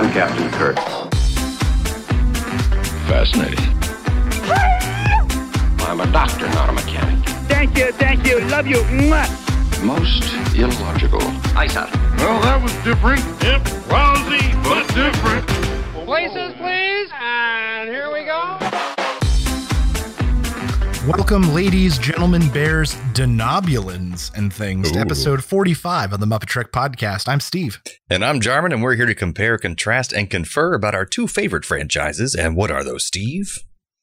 I'm Captain Kirk. Fascinating. I'm a doctor, not a mechanic. Thank you, thank you. Love you. Mwah. Most illogical. Aye, sir. Well, that was different. Yep, lousy, but different. Places, Welcome, ladies, gentlemen, bears, Denobulans, and things to Ooh. episode 45 of the Muppet Trek podcast. I'm Steve. And I'm Jarman, and we're here to compare, contrast, and confer about our two favorite franchises. And what are those, Steve?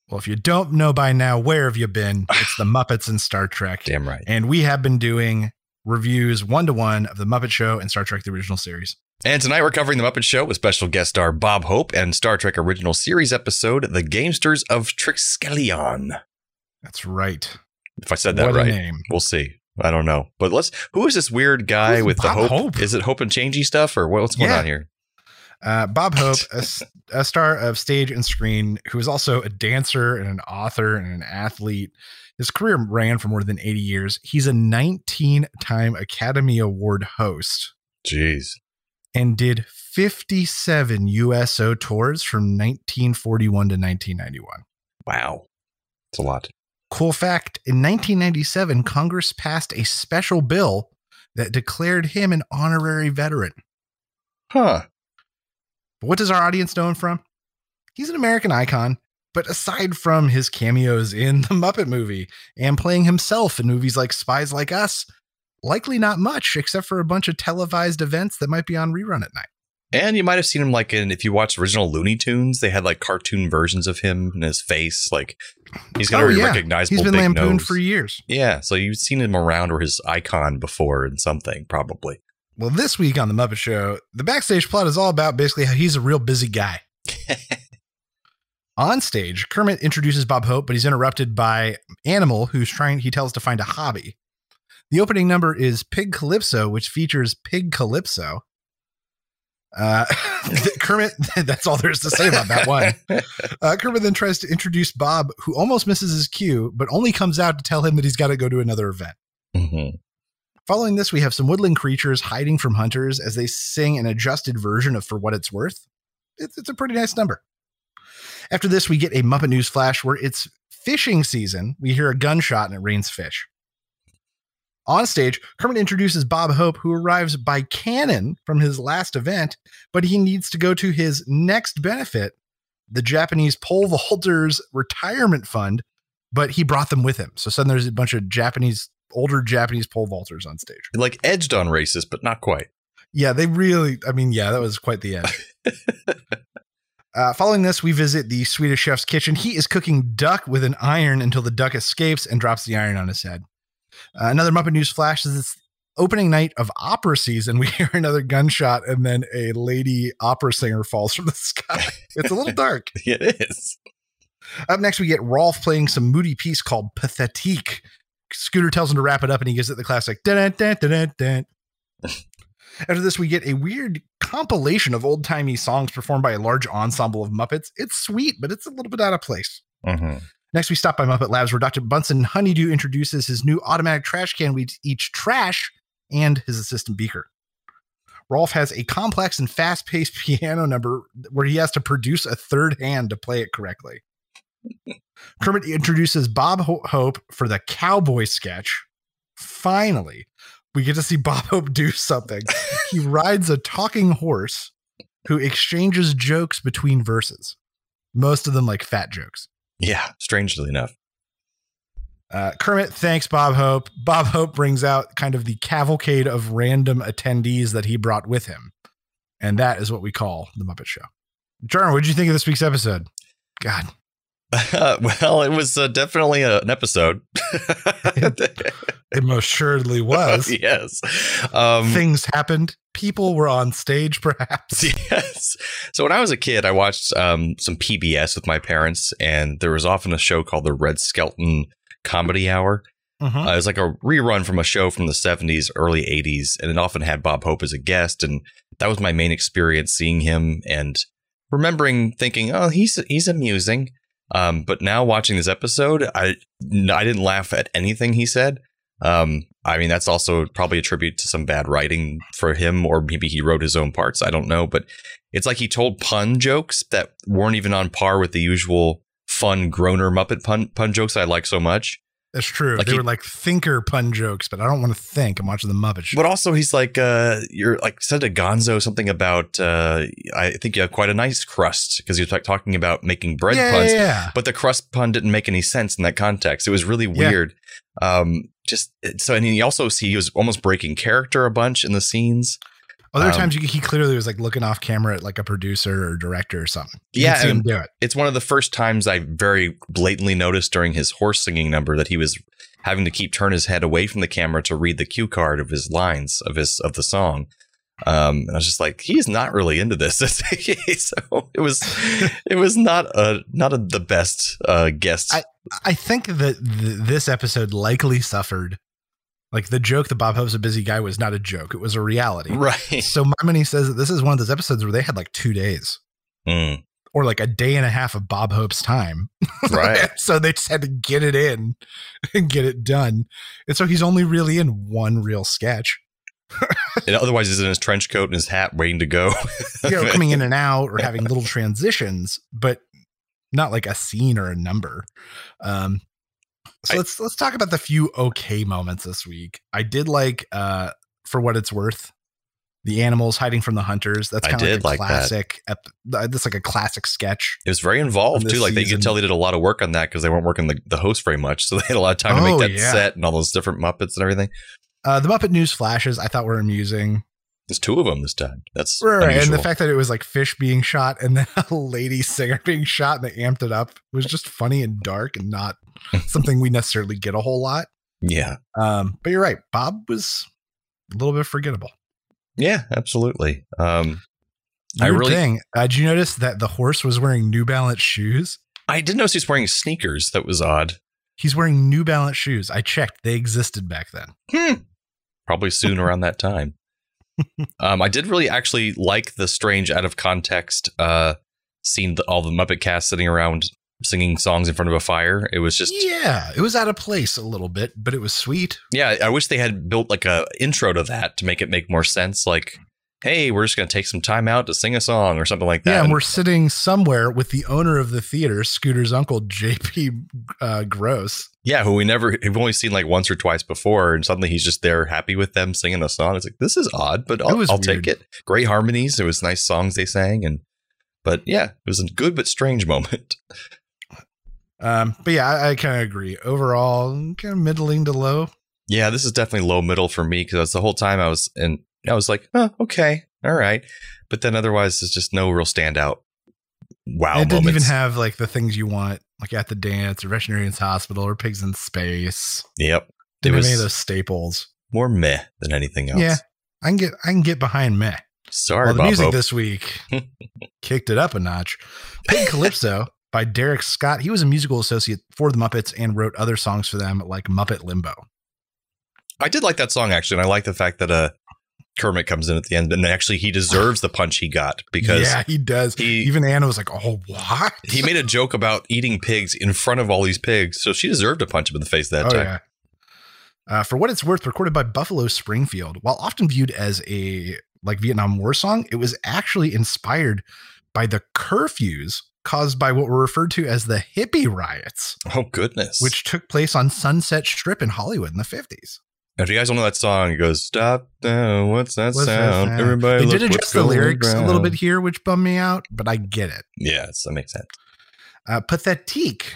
Well, if you don't know by now, where have you been? It's the Muppets and Star Trek. Damn right. And we have been doing reviews one to one of the Muppet Show and Star Trek, the original series. And tonight we're covering The Muppet Show with special guest star Bob Hope and Star Trek original series episode, The Gamesters of Triskelion. That's right. If I said that what right, a name. we'll see. I don't know. But let's, who is this weird guy Who's with the hope? Hope? Is it Hope and Changey stuff or what's going Yeah. on here? Uh, Bob Hope, a star of stage and screen, who is also a dancer and an author and an athlete. His career ran for more than 80 years. He's a 19 time Academy Award host Jeez. and did 57 USO tours from 1941 to 1991. Wow. It's a lot. Cool fact in 1997, Congress passed a special bill that declared him an honorary veteran. Huh. But what does our audience know him from? He's an American icon, but aside from his cameos in the Muppet movie and playing himself in movies like Spies Like Us, likely not much except for a bunch of televised events that might be on rerun at night. And you might have seen him like in if you watch original Looney Tunes, they had like cartoon versions of him and his face. Like he's got a Oh, very yeah. recognizable He's been big lampooned nose. for years. Yeah, so you've seen him around or his icon before in something, probably. Well, this week on The Muppet Show, the backstage plot is all about basically how he's a real busy guy. on stage, Kermit introduces Bob Hope, but he's interrupted by Animal, who's trying, he tells to find a hobby. The opening number is Pig Calypso, which features Pig Calypso. Uh, Kermit, that's all there is to say about that one. Uh, Kermit then tries to introduce Bob, who almost misses his cue, but only comes out to tell him that he's got to go to another event. Mhm. Following this, we have some woodland creatures hiding from hunters as they sing an adjusted version of For What It's Worth. It's, it's a pretty nice number. After this, we get a Muppet News flash where it's fishing season. We hear a gunshot and it rains fish. On stage, Kermit introduces Bob Hope, who arrives by cannon from his last event, but he needs to go to his next benefit, the Japanese pole vaulters retirement fund, but he brought them with him. So suddenly there's a bunch of Japanese, older Japanese pole vaulters on stage. Like edged on racist, but not quite. Yeah, they really, I mean, yeah, that was quite the end. uh, following this, we visit the Swedish chef's kitchen. He is cooking duck with an iron until the duck escapes and drops the iron on his head. Uh, another Muppet News flash is it's opening night of opera season. We hear another gunshot and then a lady opera singer falls from the sky. It's a little dark. It is. Up next, we get Rolf playing some moody piece called Pathetique. Scooter tells him to wrap it up, and he gives it the classic. Dun, dun, dun, dun, dun. After this, we get a weird compilation of old timey songs performed by a large ensemble of Muppets. It's sweet, but it's a little bit out of place. Mhm. Next, we stop by Muppet Labs, where Dr. Bunsen Honeydew introduces his new automatic trash can. We each trash and his assistant Beaker. Rolf has a complex and fast paced piano number where he has to produce a third hand to play it correctly. Kermit introduces Bob Hope for the cowboy sketch. Finally, we get to see Bob Hope do something. he rides a talking horse who exchanges jokes between verses, most of them like fat jokes. Yeah, strangely enough. Uh, Kermit thanks Bob Hope. Bob Hope brings out kind of the cavalcade of random attendees that he brought with him. And that is what we call the Muppet Show. Jarman, what did you think of this week's episode? God, well, it was uh, definitely a, an episode. it most assuredly was. yes. Um, Things happened. People were on stage, perhaps. Yes. So when I was a kid, I watched um, some PBS with my parents, and there was often a show called the Red Skelton Comedy Hour. Mhm. Uh, it was like a rerun from a show from the 70s, early 80s, and it often had Bob Hope as a guest. And that was my main experience seeing him and remembering thinking, oh, he's he's amusing. Um, but now watching this episode, I I didn't laugh at anything he said. Um, I mean, that's also probably a tribute to some bad writing for him, or maybe he wrote his own parts. I don't know, but it's like he told pun jokes that weren't even on par with the usual fun groaner Muppet pun pun jokes I like so much. That's true. Like they he- were like thinker pun jokes, but I don't want to think. I'm watching the Muppet Show. But also, he's like, uh, you're like said to Gonzo something about, uh, I think you have quite a nice crust because he was like talking about making bread yeah, puns. yeah, yeah. But the crust pun didn't make any sense in that context. It was really weird. Um, just so, and he also see he was almost breaking character a bunch in the scenes. Other um, times you, he clearly was like looking off camera at like a producer or director or something. You Yeah, see him do it. It's one of the first times I very blatantly noticed during his horse singing number that he was having to keep turn his head away from the camera to read the cue card of his lines of his of the song. Um, and I was just like, he's not really into this. so it was, it was not a not a, the best uh, guest. I- I think that th- this episode likely suffered. Like the joke that Bob Hope's a busy guy was not a joke; it was a reality. right. So Marmony says that this is one of those episodes where they had like two days Mm, or like a day and a half of Bob Hope's time. right. so they just had to get it in and get it done. And so he's only really in one real sketch. And otherwise, he's in his trench coat and his hat, waiting to go. You know, coming in and out or having little transitions, but not like a scene or a number. Um so I- let's let's talk about the few okay moments this week. I did like uh for what it's worth the animals hiding from the hunters. That's kind of like a like that. classic. Ep- uh, that's like a classic sketch. It was very involved too. Like they season. could tell they did a lot of work on that because they weren't working the, the host very much, so they had a lot of time to Oh, make that yeah. set and all those different Muppets and everything. Uh, the Muppet News flashes I thought were amusing. There's two of them this time. That's Right, and the fact that it was like fish being shot and then a lady singer being shot and they amped it up was just funny and dark and not something we necessarily get a whole lot. yeah, Um, but you're right, Bob was a little bit forgettable. yeah, absolutely. Um, I Weird really, thing. Uh, did you notice that the horse was wearing New Balance shoes? I did notice he's wearing sneakers. That was odd. He's wearing New Balance shoes. I checked; they existed back then. Hmm. Probably soon around that time. Um, I did really actually like the strange, out of context, uh, scene. The, all the Muppet cast sitting around singing songs in front of a fire. It was just Yeah, it was out of place a little bit, but it was sweet. Yeah, I wish they had built like a intro to that to make it make more sense. Like, hey, we're just gonna take some time out to sing a song or something like that. Yeah, and we're sitting somewhere with the owner of the theater, Scooter's uncle, J.P. Uh, Gross. Yeah, who we never have only seen like once or twice before, and suddenly he's just there, happy with them singing a song. It's like this is odd, but I'll, I'll take it. Great harmonies. It was nice songs they sang, and but yeah, it was a good but strange moment. Um, but yeah, I, I kind of agree. Overall, kind of middling to low. Yeah, this is definitely low middle for me because the whole time I was and I was like, oh, okay, all right, but then otherwise, it's just no real standout. Wow, it didn't even have like the things you want, like at the dance or veterinarian's hospital or pigs in space. Yep, Didn't It have any of those staples. more meh than anything else. Yeah, I can get I can get behind meh. Sorry, Well, the Bob music Hope. this week kicked it up a notch. Pig Calypso by Derek Scott. He was a musical associate for the Muppets and wrote other songs for them, like Muppet Limbo. I did like that song actually, and I like the fact that uh Kermit comes in at the end, and actually he deserves the punch he got because yeah, he does. he- Even Anna was like, "Oh, what?" he made a joke about eating pigs in front of all these pigs, so she deserved to punch him in the face that oh time. yeah. Uh, for what it's worth, recorded by Buffalo Springfield, while often viewed as a like Vietnam War song, it was actually inspired by the curfews caused by what were referred to as the hippie riots, Oh goodness! which took place on Sunset Strip in Hollywood in the 50s. If you guys don't know that song, it goes stop now. What's that What's that sound? sound? Everybody, they did adjust the lyrics a little bit here, which bummed me out, but I get it. Yes, that makes sense. Uh, Pathetique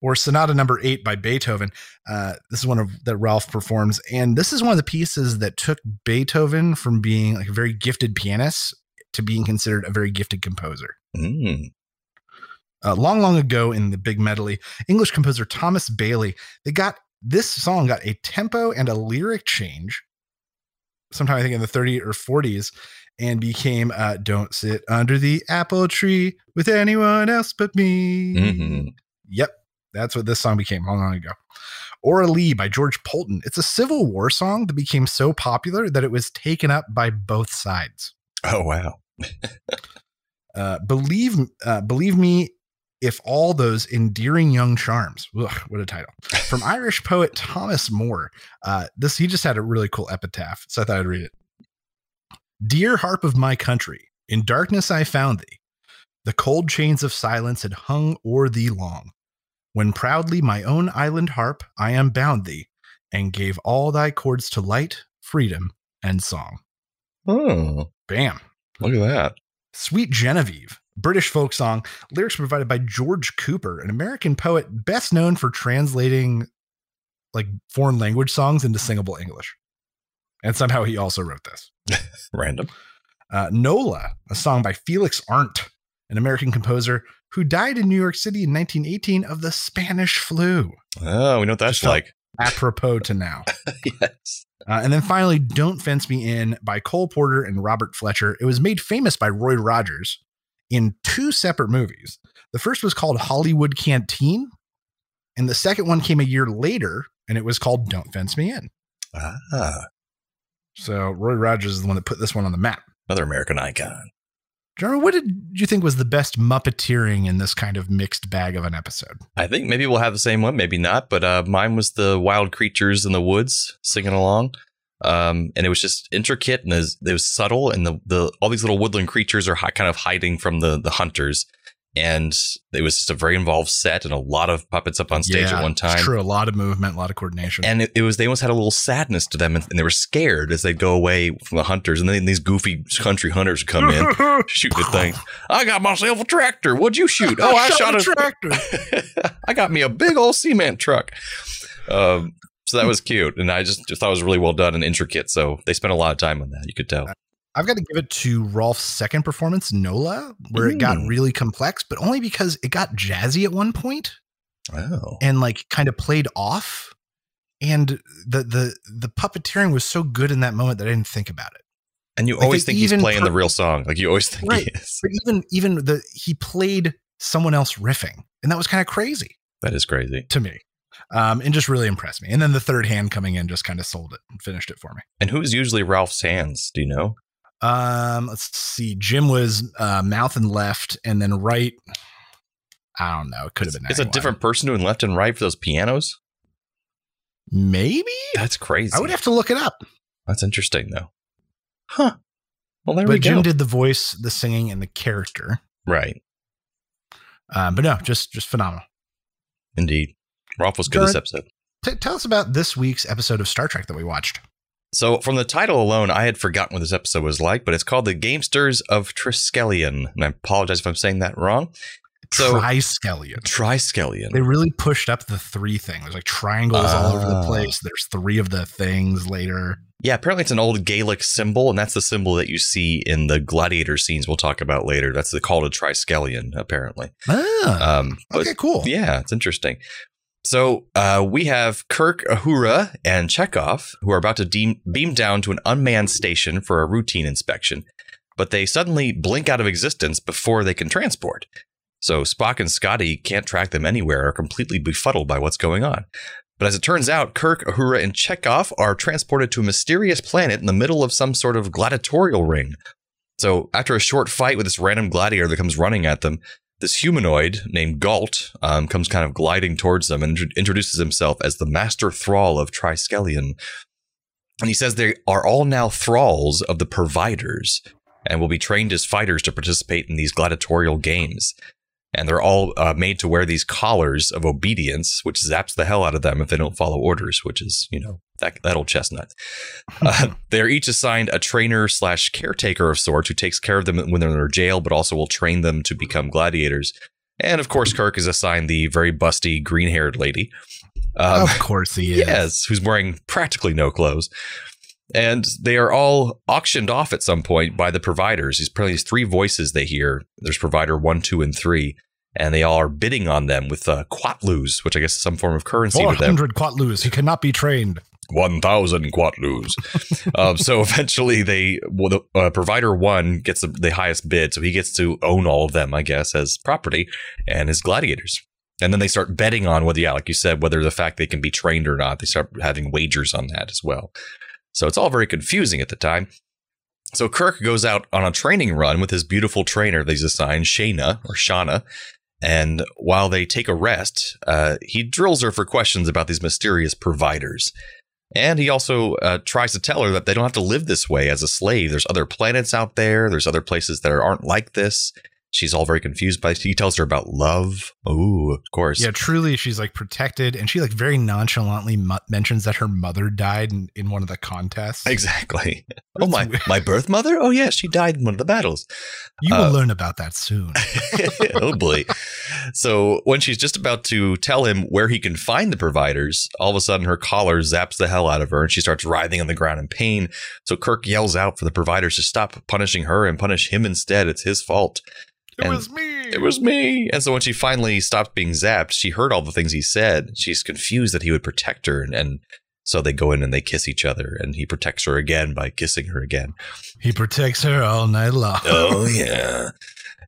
or Sonata Number Eight by Beethoven. Uh, this is one of that Rolf performs, and this is one of the pieces that took Beethoven from being like a very gifted pianist to being considered a very gifted composer. Mm. Uh, long, long ago in the big medley, English composer Thomas Bayly, they got this song got a tempo and a lyric change sometime I think in the 30s or 40s and became uh, Don't Sit Under the Apple Tree with anyone else but me. Mhm. Yep, that's what this song became long, long ago. Aura Lee by George Poulton. It's a Civil War song that became so popular that it was taken up by both sides. Oh wow! Uh, believe, uh, believe me, if all those endearing young charms. Ugh, what a title. From Irish poet Thomas Moore. Uh, this he just had a really cool epitaph, so I thought I'd read it. Dear harp of my country, in darkness I found thee. The cold chains of silence had hung o'er thee long. When proudly my own island harp I unbound thee, and gave all thy chords to light, freedom, and song. Oh, Bam. look at that. Sweet Genevieve, British folk song, lyrics provided by George Cooper, an American poet best known for translating like foreign language songs into singable English. And somehow he also wrote this. Random. Uh, Nola, a song by Felix Arndt, an American composer who died in New York City in 1918 of the Spanish flu, Oh, we know what that's like. apropos to now. yes. Uh, and then finally, Don't Fence Me In by Cole Porter and Robert Fletcher. It was made famous by Roy Rogers in two separate movies. The first was called Hollywood Canteen, and the second one came a year later, and it was called Don't Fence Me In. Ah, So Roy Rogers is the one that put this one on the map. another American icon. Jeremy, what did you think was the best Muppeteering in this kind of mixed bag of an episode? I think maybe we'll have the same one, maybe not. But uh, mine was the wild creatures in the woods singing along, um, and it was just intricate and it was, it was subtle. And the, the all these little woodland creatures are hi- kind of hiding from the the hunters, and it was just a very involved set and a lot of puppets up on stage Yeah, at one time. True, a lot of movement, a lot of coordination. And it, it was they almost had a little sadness to them, and, and they were scared as they'd go away from the hunters. And then these goofy country hunters come in, shooting at things. I got myself a tractor. What'd you shoot? Oh, I, shot, a a tractor. I got me a big old cement truck. Um, so that was cute, and I just, just thought it was really well done and intricate. So they spent a lot of time on that. You could tell. I've got to give it to Rolf's second performance, Nola, where it got Mm. really complex, but only because it got jazzy at one point Oh, and like kind of played off. And the the the puppeteering was so good in that moment that I didn't think about it. and you Like, always think he's playing the real song. Like you always think Right. he is. But even even the he played someone else riffing, and that was kind of crazy That is crazy. to me, um, and just really impressed me. And then the third hand coming in just kind of sold it and finished it for me. And who's usually Rolf's hands? Do you know? Um, let's see. Jim was uh, mouth and left, and then right. I don't know. It could have been. It's a different person doing left and right for those pianos. Maybe That's crazy. I would have to look it up. That's interesting, though. Huh. Well, there but we Jim go. did the voice, the singing, and the character. right. Um, but no, just just phenomenal. Indeed. Rolf was good this episode. T- tell us about this week's episode of Star Trek that we watched. So, from the title alone, I had forgotten what this episode was like, but it's called The Gamesters of Triskelion. And I apologize if I'm saying that wrong. So, Triskelion. Triskelion. They really pushed up the three thing. There's like triangles all over the Ah. place. There's three of the things later. Yeah, apparently it's an old Gaelic symbol, and that's the symbol that you see in the gladiator scenes we'll talk about later. That's the call to Triskelion, apparently. Ah, Um, okay, cool. Yeah, it's interesting. So uh, we have Kirk, Uhura, and Chekov, who are about to deem, beam down to an unmanned station for a routine inspection, but they suddenly blink out of existence before they can transport. So Spock and Scotty can't track them anywhere, are completely befuddled by what's going on. But as it turns out, Kirk, Uhura, and Chekov are transported to a mysterious planet in the middle of some sort of gladiatorial ring. So after a short fight with this random gladiator that comes running at them, this humanoid named Galt um, comes kind of gliding towards them and intro- introduces himself as the master thrall of Triskelion. And he says they are all now thralls of the providers and will be trained as fighters to participate in these gladiatorial games. And they're all uh, made to wear these collars of obedience, which zaps the hell out of them if they don't follow orders, which is, you know, that, that old chestnut. Uh, they're each assigned a trainer slash caretaker of sorts who takes care of them when they're in their jail, but also will train them to become gladiators. And of course, Kirk is assigned the very busty green haired lady. Um, of course he is. Yes, who's wearing practically no clothes. And they are all auctioned off at some point by the providers. These probably these three voices they hear. There's provider one, two, and three. And they all are bidding on them with uh, quatloos, which I guess is some form of currency Four hundred quatloos. He cannot be trained. 1,000 quatloos. um, so eventually, they well, the, uh, provider one gets the, the highest bid, so he gets to own all of them, I guess, as property and his gladiators. And then they start betting on whether, yeah, like you said, whether the fact they can be trained or not. They start having wagers on that as well. So it's all very confusing at the time. So Kirk goes out on a training run with his beautiful trainer that he's assigned, Shayna or Shauna, And while they take a rest, uh, he drills her for questions about these mysterious providers. And he also uh, tries to tell her that they don't have to live this way as a slave. There's other planets out there. There's other places that aren't like this. She's all very confused by. He tells her about love. Ooh, of course. Yeah, truly, she's like protected, and she like very nonchalantly mentions that her mother died in, in one of the contests. Exactly. Oh my, my birth mother. Oh yeah, she died in one of the battles. You will Uh, learn about that soon. oh boy. So when she's just about to tell him where he can find the providers, all of a sudden her collar zaps the hell out of her and she starts writhing on the ground in pain. So Kirk yells out for the providers to stop punishing her and punish him instead. It's his fault. It And was me. It was me. And so when she finally stopped being zapped, she heard all the things he said. She's confused that he would protect her. And, and so they go in and they kiss each other and he protects her again by kissing her again. He protects her all night long. Oh yeah.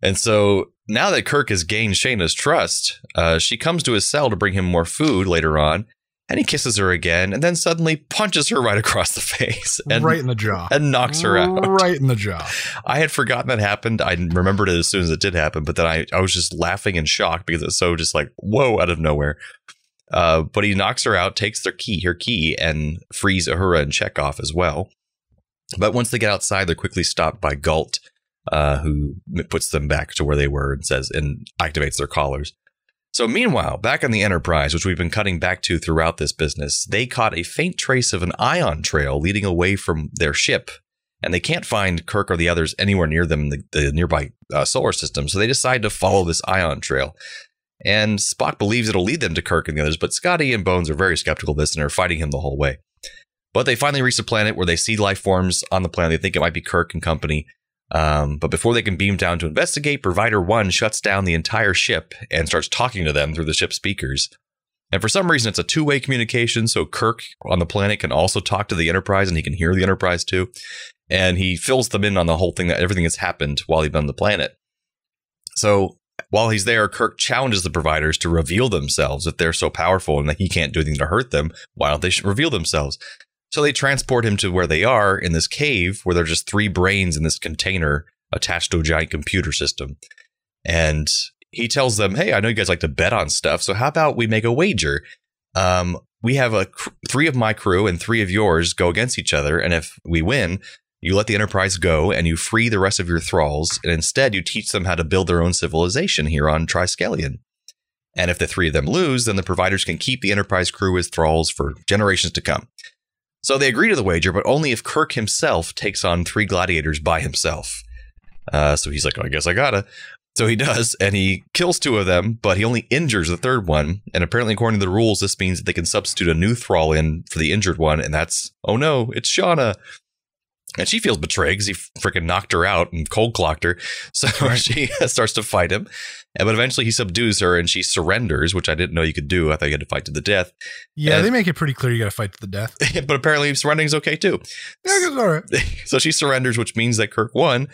And so now that Kirk has gained Shayna's trust, uh, she comes to his cell to bring him more food later on, and he kisses her again, and then suddenly punches her right across the face and right in the jaw. and knocks her out. Right in the jaw. I had forgotten that happened. I remembered it as soon as it did happen, but then I, I was just laughing in shock because it's so just like whoa out of nowhere. Uh, but he knocks her out, takes their key, her key, and frees Uhura and Chekov as well. But once they get outside, they're quickly stopped by Galt, uh, who puts them back to where they were and says and activates their collars. So meanwhile, back on the Enterprise, which we've been cutting back to throughout this business, they caught a faint trace of an ion trail leading away from their ship, and they can't find Kirk or the others anywhere near them in the, the nearby uh, solar system. So they decide to follow this ion trail. And Spock believes it'll lead them to Kirk and the others, but Scotty and Bones are very skeptical of this and are fighting him the whole way. But they finally reach the planet where they see life forms on the planet. They think it might be Kirk and company. Um, but before they can beam down to investigate, Provider 1 shuts down the entire ship and starts talking to them through the ship's speakers. And for some reason, it's a two way communication. So Kirk on the planet can also talk to the Enterprise and he can hear the Enterprise too. And he fills them in on the whole thing that everything has happened while he's on the planet. So while he's there, Kirk challenges the providers to reveal themselves if they're so powerful and that he can't do anything to hurt them. Why don't they reveal themselves? So they transport him to where they are in this cave where there's just three brains in this container attached to a giant computer system. And he tells them, Hey, I know you guys like to bet on stuff. So how about we make a wager? Um, we have a cr- three of my crew and three of yours go against each other. And if we win, you let the Enterprise go and you free the rest of your thralls. And instead, you teach them how to build their own civilization here on Triskelion. And if the three of them lose, then the providers can keep the Enterprise crew as thralls for generations to come. So they agree to the wager, but only if Kirk himself takes on three gladiators by himself. Uh, so he's like, oh, I guess I gotta. So he does, and he kills two of them, but he only injures the third one. And apparently, according to the rules, this means that they can substitute a new thrall in for the injured one, and that's oh no, it's Shauna. And she feels betrayed because he freaking knocked her out and cold clocked her. So she uh, starts to fight him. But eventually he subdues her and she surrenders, which I didn't know you could do. I thought you had to fight to the death. Yeah, And- they make it pretty clear you got to fight to the death. but apparently surrendering is okay too. Yeah, I guess all right. so she surrenders, which means that Kirk won.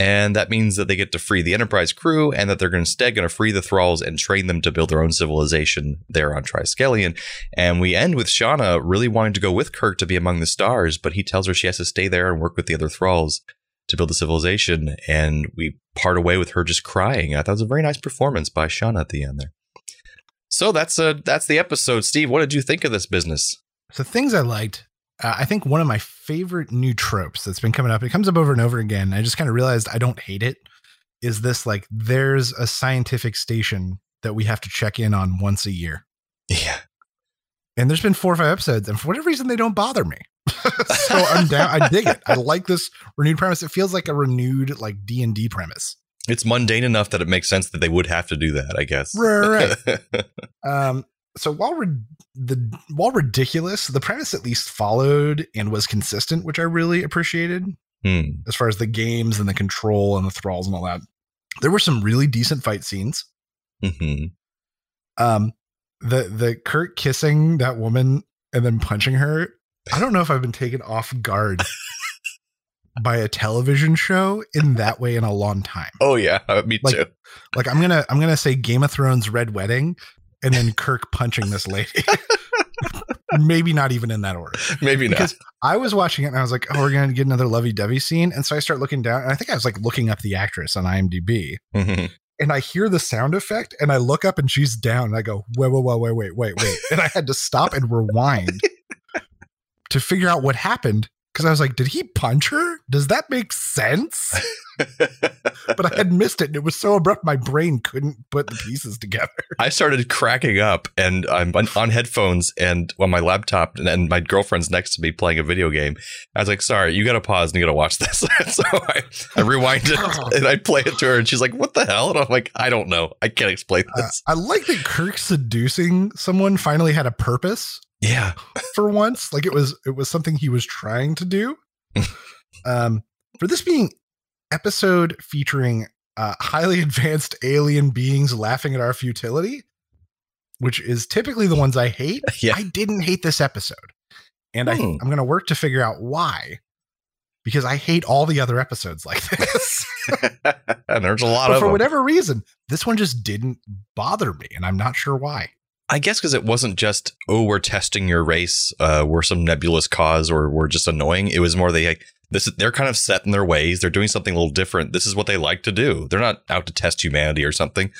And that means that they get to free the Enterprise crew and that they're instead going to free the Thralls and train them to build their own civilization there on Triskelion. And we end with Shauna really wanting to go with Kirk to be among the stars, but he tells her she has to stay there and work with the other Thralls to build a civilization. And we part away with her just crying. I thought it was a very nice performance by Shauna at the end there. So that's uh that's the episode. Steve, what did you think of this business? So things I liked. Uh, I think one of my favorite new tropes that's been coming up. It comes up over and over again. I just kind of realized I don't hate it. Is this like there's a scientific station that we have to check in on once a year, Yeah. and there's been four or five episodes, and for whatever reason they don't bother me. so I'm down. I dig it. I like this renewed premise. It feels like a renewed like D and D premise. It's mundane enough that it makes sense that they would have to do that, I guess. Right, Um, so while rid- the while ridiculous, the premise at least followed and was consistent, which I really appreciated. Hmm. as far as the games and the control and the thralls and all that. There were some really decent fight scenes. Mhm. Um, the the Kirk kissing that woman and then punching her. I don't know if I've been taken off guard by a television show in that way in a long time. Oh yeah, me Like- too. Like I'm gonna I'm gonna say Game of Thrones Red Wedding, and then Kirk punching this lady. Maybe not even in that order. Maybe not. because I was watching it and I was like, oh, we're going to get another lovey dovey scene. And so I start looking down and I think I was like looking up the actress on IMDb. Mhm. and I hear the sound effect and I look up and she's down and I go, wait, wait, wait, wait, wait, wait, wait. And I had to stop and rewind to figure out what happened because I was like, did he punch her? Does that make sense? but I had missed it. And it was so abrupt, my brain couldn't put the pieces together. I started cracking up and I'm on, on headphones and on my laptop and, and my girlfriend's next to me playing a video game. I was like, sorry, you got to pause and you got to watch this. so I, I rewind it and I play it to her and she's like, what the hell? And I'm like, I don't know. I can't explain Uh, this. I like that Kirk seducing someone finally had a purpose yeah. for once. Like it was it was something he was trying to do. um, for this being episode featuring uh, highly advanced alien beings laughing at our futility, which is typically the ones I hate. Yeah. I didn't hate this episode, and I, Hmm. I'm going to work to figure out why. Because I hate all the other episodes like this. and there's a lot but of for them. whatever reason, this one just didn't bother me, and I'm not sure why. I guess because it wasn't just, oh, we're testing your race, uh, we're some nebulous cause, or we're just annoying. It was more they like this. They're kind of set in their ways. They're doing something a little different. This is what they like to do. They're not out to test humanity or something.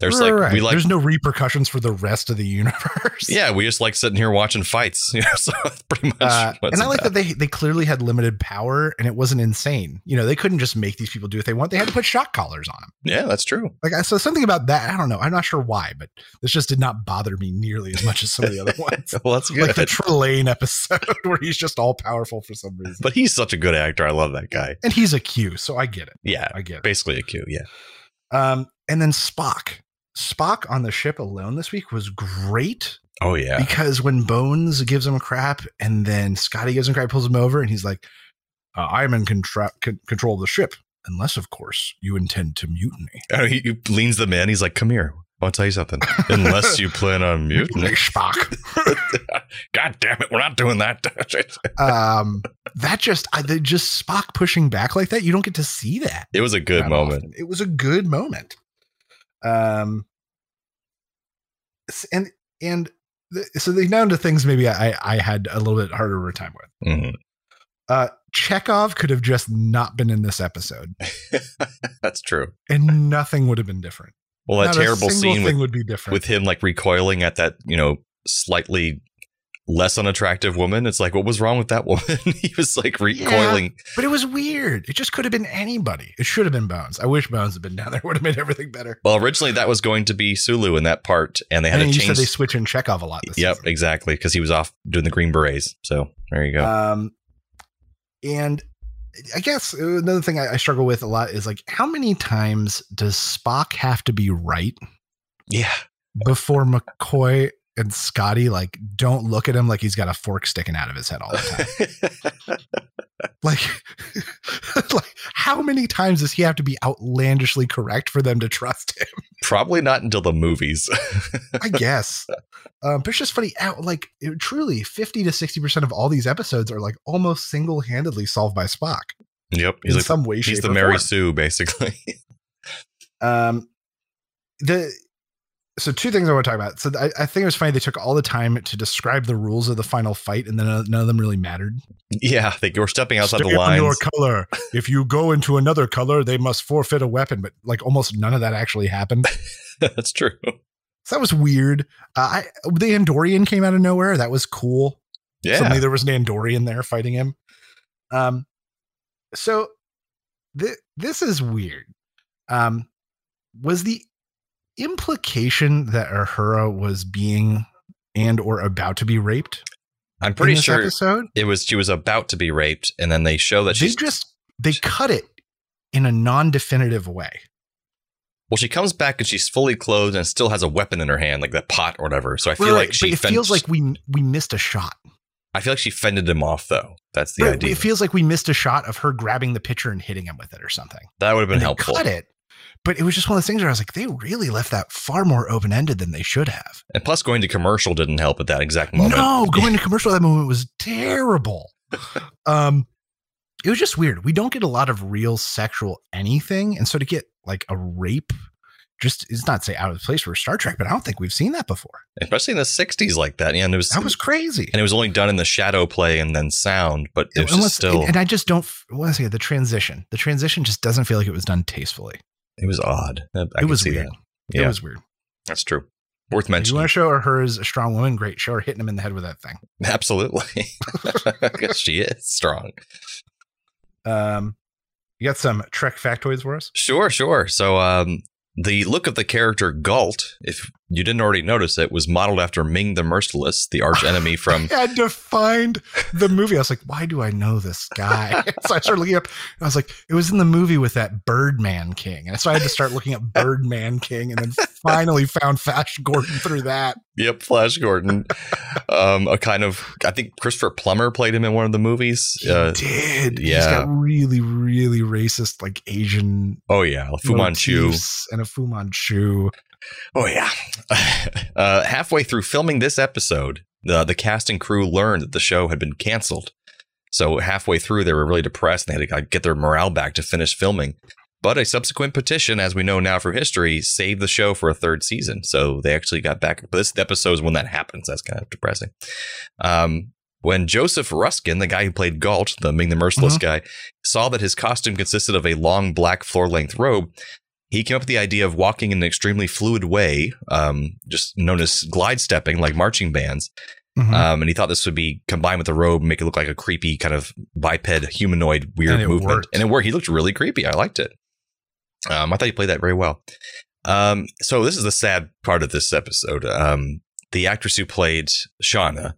There's Right, like right. we like, There's no repercussions for the rest of the universe. yeah, we just like sitting here watching fights. You know, so that's pretty much. Uh, what's and I like about. that they they clearly had limited power and it wasn't insane. You know, they couldn't just make these people do what they want. They had to put shock collars on them. Yeah, that's true. Like I so something about that. I don't know. I'm not sure why, but this just did not bother me nearly as much as some of the other ones. Well, that's good. like the Trelane episode where he's just all powerful for some reason. but he's such a good actor. I love that guy. and he's a Q, so I get it. Yeah, I get it. basically a Q. Yeah. Um, and then Spock. Spock on the ship alone this week was great. Oh yeah. because when Bones gives him crap and then Scotty gives him crap, pulls him over, and he's like, uh, "I'm in contra- con- control of the ship, unless, of course, you intend to mutiny." Oh, he, he leans the man. He's like, "Come here. I want to tell you something. Unless you plan on mutiny." Spock. God damn it, we're not doing that. um, that just, I, just Spock pushing back like that. You don't get to see that. it was a good moment. often. It was a good moment. Um, and and the, so they now into things maybe I I had a little bit harder of a time with. Mhm. Uh, Chekov could have just not been in this episode, That's true. and nothing would have been different. Well, that Not a terrible scene with, would be different. with him like recoiling at that, you know, slightly less unattractive woman. It's like, what was wrong with that woman? he was like recoiling. but it was weird. It just could have been anybody. It should have been Bones. I wish Bones had been down there. Would have made everything better. Well, originally that was going to be Sulu in that part, and they had And to change. they switch in Chekov a lot. This Yep, season. exactly, because he was off doing the Green Berets. So there you go. Um, and I guess another thing I, I struggle with a lot is like, how many times does Spock have to be right yeah, before McCoy and Scotty like don't look at him like he's got a fork sticking out of his head all the time? like, like how many times does he have to be outlandishly correct for them to trust him? probably not until the movies. I guess. Um, but it's just funny. Out like it, truly, fifty to sixty percent of all these episodes are like almost single handedly solved by Spock yep, he's in like some way. he's the Mary form. Sue, basically. Um, the so two things I want to talk about. So I, I think it was funny they took all the time to describe the rules of the final fight, and then none of them really mattered. yeah, they were stepping outside Stay the on your color. If you go into another color, they must forfeit a weapon. But like almost none of that actually happened. That's true. So that was weird. Uh, I the Andorian came out of nowhere. That was cool. Yeah, Suddenly there was an Andorian there fighting him. Um, so th- this is weird. Um, was the implication that Uhura was being and or about to be raped? I'm pretty sure episode it was she was about to be raped, and then they show that they she's just they cut it in a non-definitive way. well. She comes back and she's fully clothed and still has a weapon in her hand, like that pot or whatever. So I feel Right, like but she it fend- feels like we we missed a shot. I feel like she fended him off, though. That's the Right, idea. It feels like we missed a shot of her grabbing the pitcher and hitting him with it or something. that would have been and helpful. Cut it. But it was just one of those things where I was like, they really left that far more open ended than they should have. And plus, going to commercial didn't help at that exact moment. No, going to commercial at that moment was terrible. um, it was just weird. We don't get a lot of real sexual anything, and so to get like a rape, just is not say out of place for Star Trek, but I don't think we've seen that before. especially in the '60s, like that. Yeah, and it was That was crazy. and it was only done in the shadow play and then sound, but it was Unless- still. and I just don't want to say the transition. The transition just doesn't feel like it was done tastefully. It was odd. I, I it was weird. that. It was weird. That's true. Worth mentioning. you want to show her as a strong woman, great. Show her hitting him in the head with that thing. Absolutely. She is strong. Um, you got some Trek factoids for us? Sure, sure. So, um, the look of the character Galt, if you didn't already notice it, was modeled after Ming the Merciless, the arch enemy from. I had to find the movie. I was like, why do I know this guy? so I started looking up. I was like, it was in the movie with that Birdman King. And so I had to start looking up Birdman King and then finally found Flash Gordon through that. Yep, Flash Gordon. um, a kind of, I think Christopher Plummer played him in one of the movies. He Uh, did. He's yeah. got really, really racist, like Asian oh yeah, Fu Manchu. and a Fu Manchu. Oh yeah. uh, halfway through filming this episode, the the cast and crew learned that the show had been canceled. So halfway through, they were really depressed and they had to get their morale back to finish filming. But a subsequent petition, as we know now from history, saved the show for a third season. So they actually got back. But this episode is when that happens. That's kind of depressing. Um, when Joseph Ruskin, the guy who played Galt, the Ming the Merciless guy, saw that his costume consisted of a long black floor length robe, he came up with the idea of walking in an extremely fluid way, um, just known as glide stepping, like marching bands. Mhm. Um, and he thought this would be combined with the robe, make it look like a creepy kind of biped humanoid weird And movement. worked. And it worked. He looked really creepy. I liked it. Um, I thought he played that very well. Um, so this is the sad part of this episode. Um, the actress who played Shauna,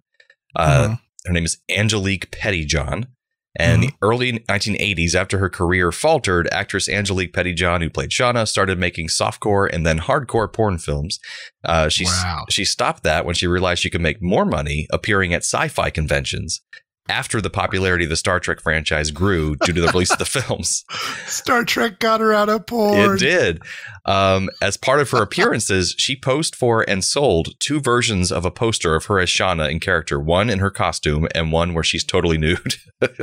uh, Mhm. her name is Angelique Pettyjohn. And in Mm-hmm. the early 1980s, after her career faltered, actress Angelique Pettyjohn, who played Shauna, started making softcore and then hardcore porn films. Uh, she Wow. she stopped that when she realized she could make more money appearing at sci-fi conventions. After the popularity of the Star Trek franchise grew due to the release of the films, Star Trek got her out of porn. it did. Um, as part of her appearances, she posed for and sold two versions of a poster of her as Shauna in character, one in her costume and one where she's totally nude.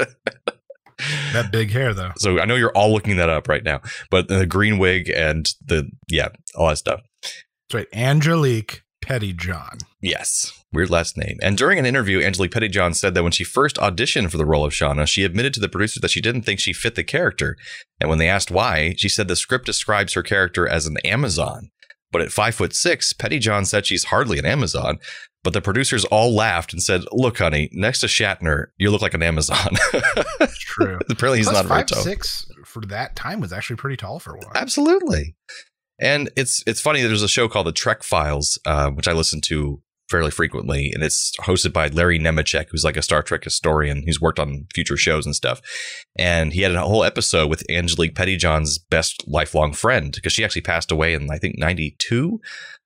That big hair, though. So I know you're all looking that up right now, but the green wig and the yeah, all that stuff. That's right. Angelique Pettyjohn. Yes, weird last name. And during an interview, Angelique Pettyjohn said that when she first auditioned for the role of Shauna, she admitted to the producers that she didn't think she fit the character. And when they asked why, she said the script describes her character as an Amazon. But at five foot six, Pettyjohn said she's hardly an Amazon. But the producers all laughed and said, "Look, honey, next to Shatner, you look like an Amazon." True. Apparently, he's Plus, not five tall. six for that time was actually pretty tall for one. Absolutely. And it's it's funny. There's a show called The Trek Files, uh, which I listen to fairly frequently, and it's hosted by Larry Nemecek, who's like a Star Trek historian who's worked on future shows and stuff. And he had a whole episode with Angelique Pettyjohn's best lifelong friend because she actually passed away in I think '92.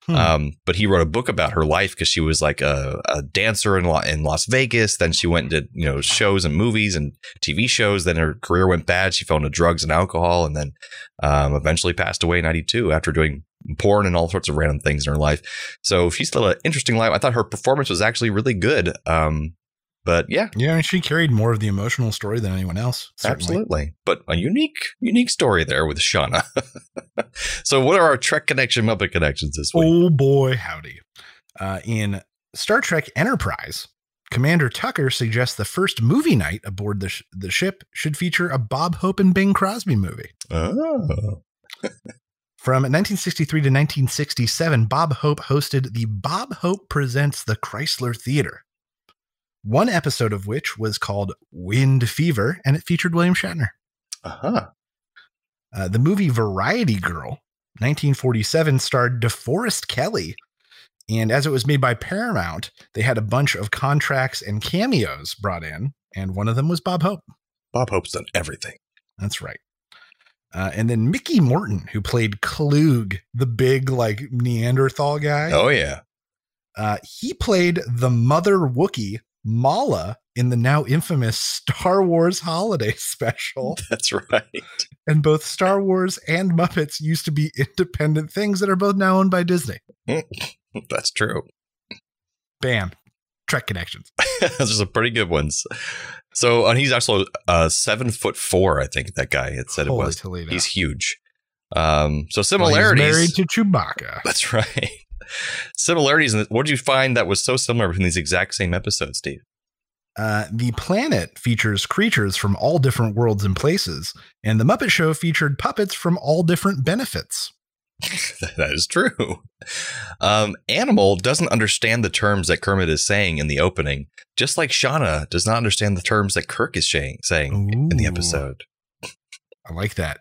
Hmm. Um, but he wrote a book about her life because she was like a, a dancer in, La- in Las Vegas. Then she went into you know shows and movies and TV shows. Then her career went bad. She fell into drugs and alcohol, and then um, eventually passed away in '92 after doing porn and all sorts of random things in her life. So she's still an interesting life. I thought her performance was actually really good. Um, but yeah, yeah, I mean, she carried more of the emotional story than anyone else. certainly. absolutely. But a unique, unique story there with Shauna. so what are our Trek connection Muppet connections this week? Oh boy, howdy. Uh, in Star Trek Enterprise, Commander Tucker suggests the first movie night aboard the, sh- the ship should feature a Bob Hope and Bing Crosby movie. Oh, From 1963 to 1967, Bob Hope hosted the Bob Hope Presents the Chrysler Theater. One episode of which was called Wind Fever, and it featured William Shatner. uh-huh. Uh, the movie Variety Girl, 1947, starred DeForest Kelley. And as it was made by Paramount, they had a bunch of contracts and cameos brought in, and one of them was Bob Hope. Bob Hope's done everything. That's right. Uh, and then Mickey Morton, who played Kloog, the big like Neanderthal guy. Oh yeah. Uh, he played the mother Wookie Malla in the now infamous Star Wars Holiday Special. That's right. And both Star Wars and Muppets used to be independent things that are both now owned by Disney. That's true. Bam. Trek connections. Those are some pretty good ones. So, and he's actually uh, seven foot four. I think that guy had said Holy it was. Toledo. He's huge. Um, so Well, he's similarities. married to Chewbacca. that's right. Similarities. What did you find that was so similar between these exact same episodes, Steve? Uh, the planet features creatures from all different worlds and places, and the Muppet Show featured puppets from all different benefits. that is true. Um, Animal doesn't understand the terms that Kermit is saying in the opening, just like Shauna does not understand the terms that Kirk is saying, saying in the episode. I like that.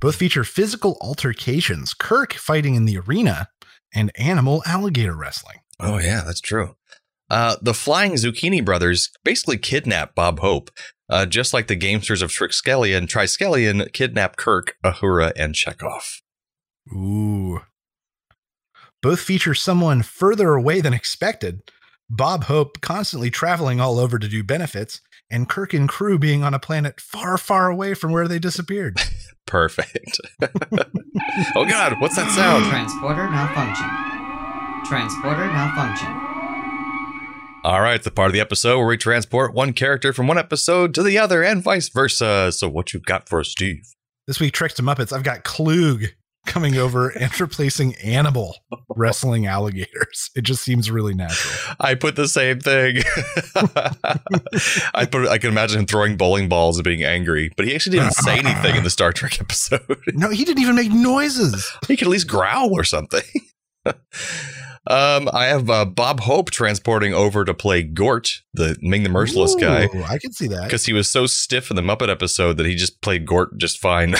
Both feature physical altercations, Kirk fighting in the arena, and animal alligator wrestling. Oh, yeah, that's true. Uh, the Flying Zucchini Brothers basically kidnap Bob Hope, uh, just like the gamesters of Triskelion and Triskelion kidnap Kirk, Uhura, and Chekov. Ooh. Both feature someone further away than expected. Bob Hope constantly traveling all over to do benefits, and Kirk and crew being on a planet far, far away from where they disappeared. Perfect. oh, God, what's that sound? Transporter malfunction. Transporter malfunction. All right, it's the part of the episode where we transport one character from one episode to the other and vice versa. So, what you got for us, Steve? This week, Tricks to Muppets, I've got Kloog coming over and replacing Animal wrestling alligators. It just seems really natural. I put the same thing. I put. I can imagine him throwing bowling balls and being angry, but he actually didn't say anything in the Star Trek episode. No, he didn't even make noises. he could at least growl or something. um, I have uh, Bob Hope transporting over to play Galt, the Ming the Merciless guy, I can see that. because he was so stiff in the Muppet episode that he just played Galt just fine.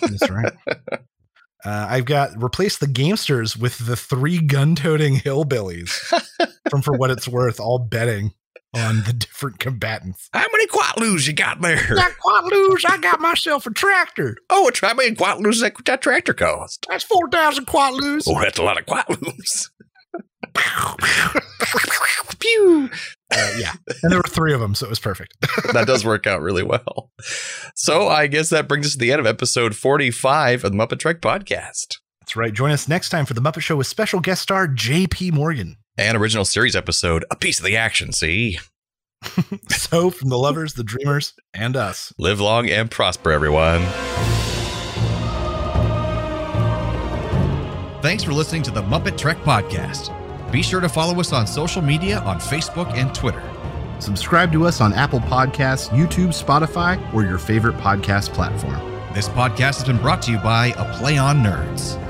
That's right. Uh, I've got replace the gamesters with the three gun-toting hillbillies from For What It's Worth, all betting on the different combatants. How many quatloos you got there? quatloos. I got myself a tractor. Oh, how many quatloos that, that tractor cost? That's four thousand quatloos. Oh, that's a lot of quatloos. Pew. Uh, yeah, and there were three of them, so it was perfect. that does work out really well. So I guess that brings us to the end of episode 45 of the Muppet Trek podcast. That's right. Join us next time for the Muppet Show with special guest star Jaye P. Morgan. And original series episode, A Piece of the Action, see? So, from the lovers, the dreamers, and us. Live long and prosper, everyone. Thanks for listening to the Muppet Trek Podcast. Be sure to follow us on social media on Facebook and Twitter. Subscribe to us on Apple Podcasts, YouTube, Spotify, or your favorite podcast platform. This podcast has been brought to you by A Play on Nerds.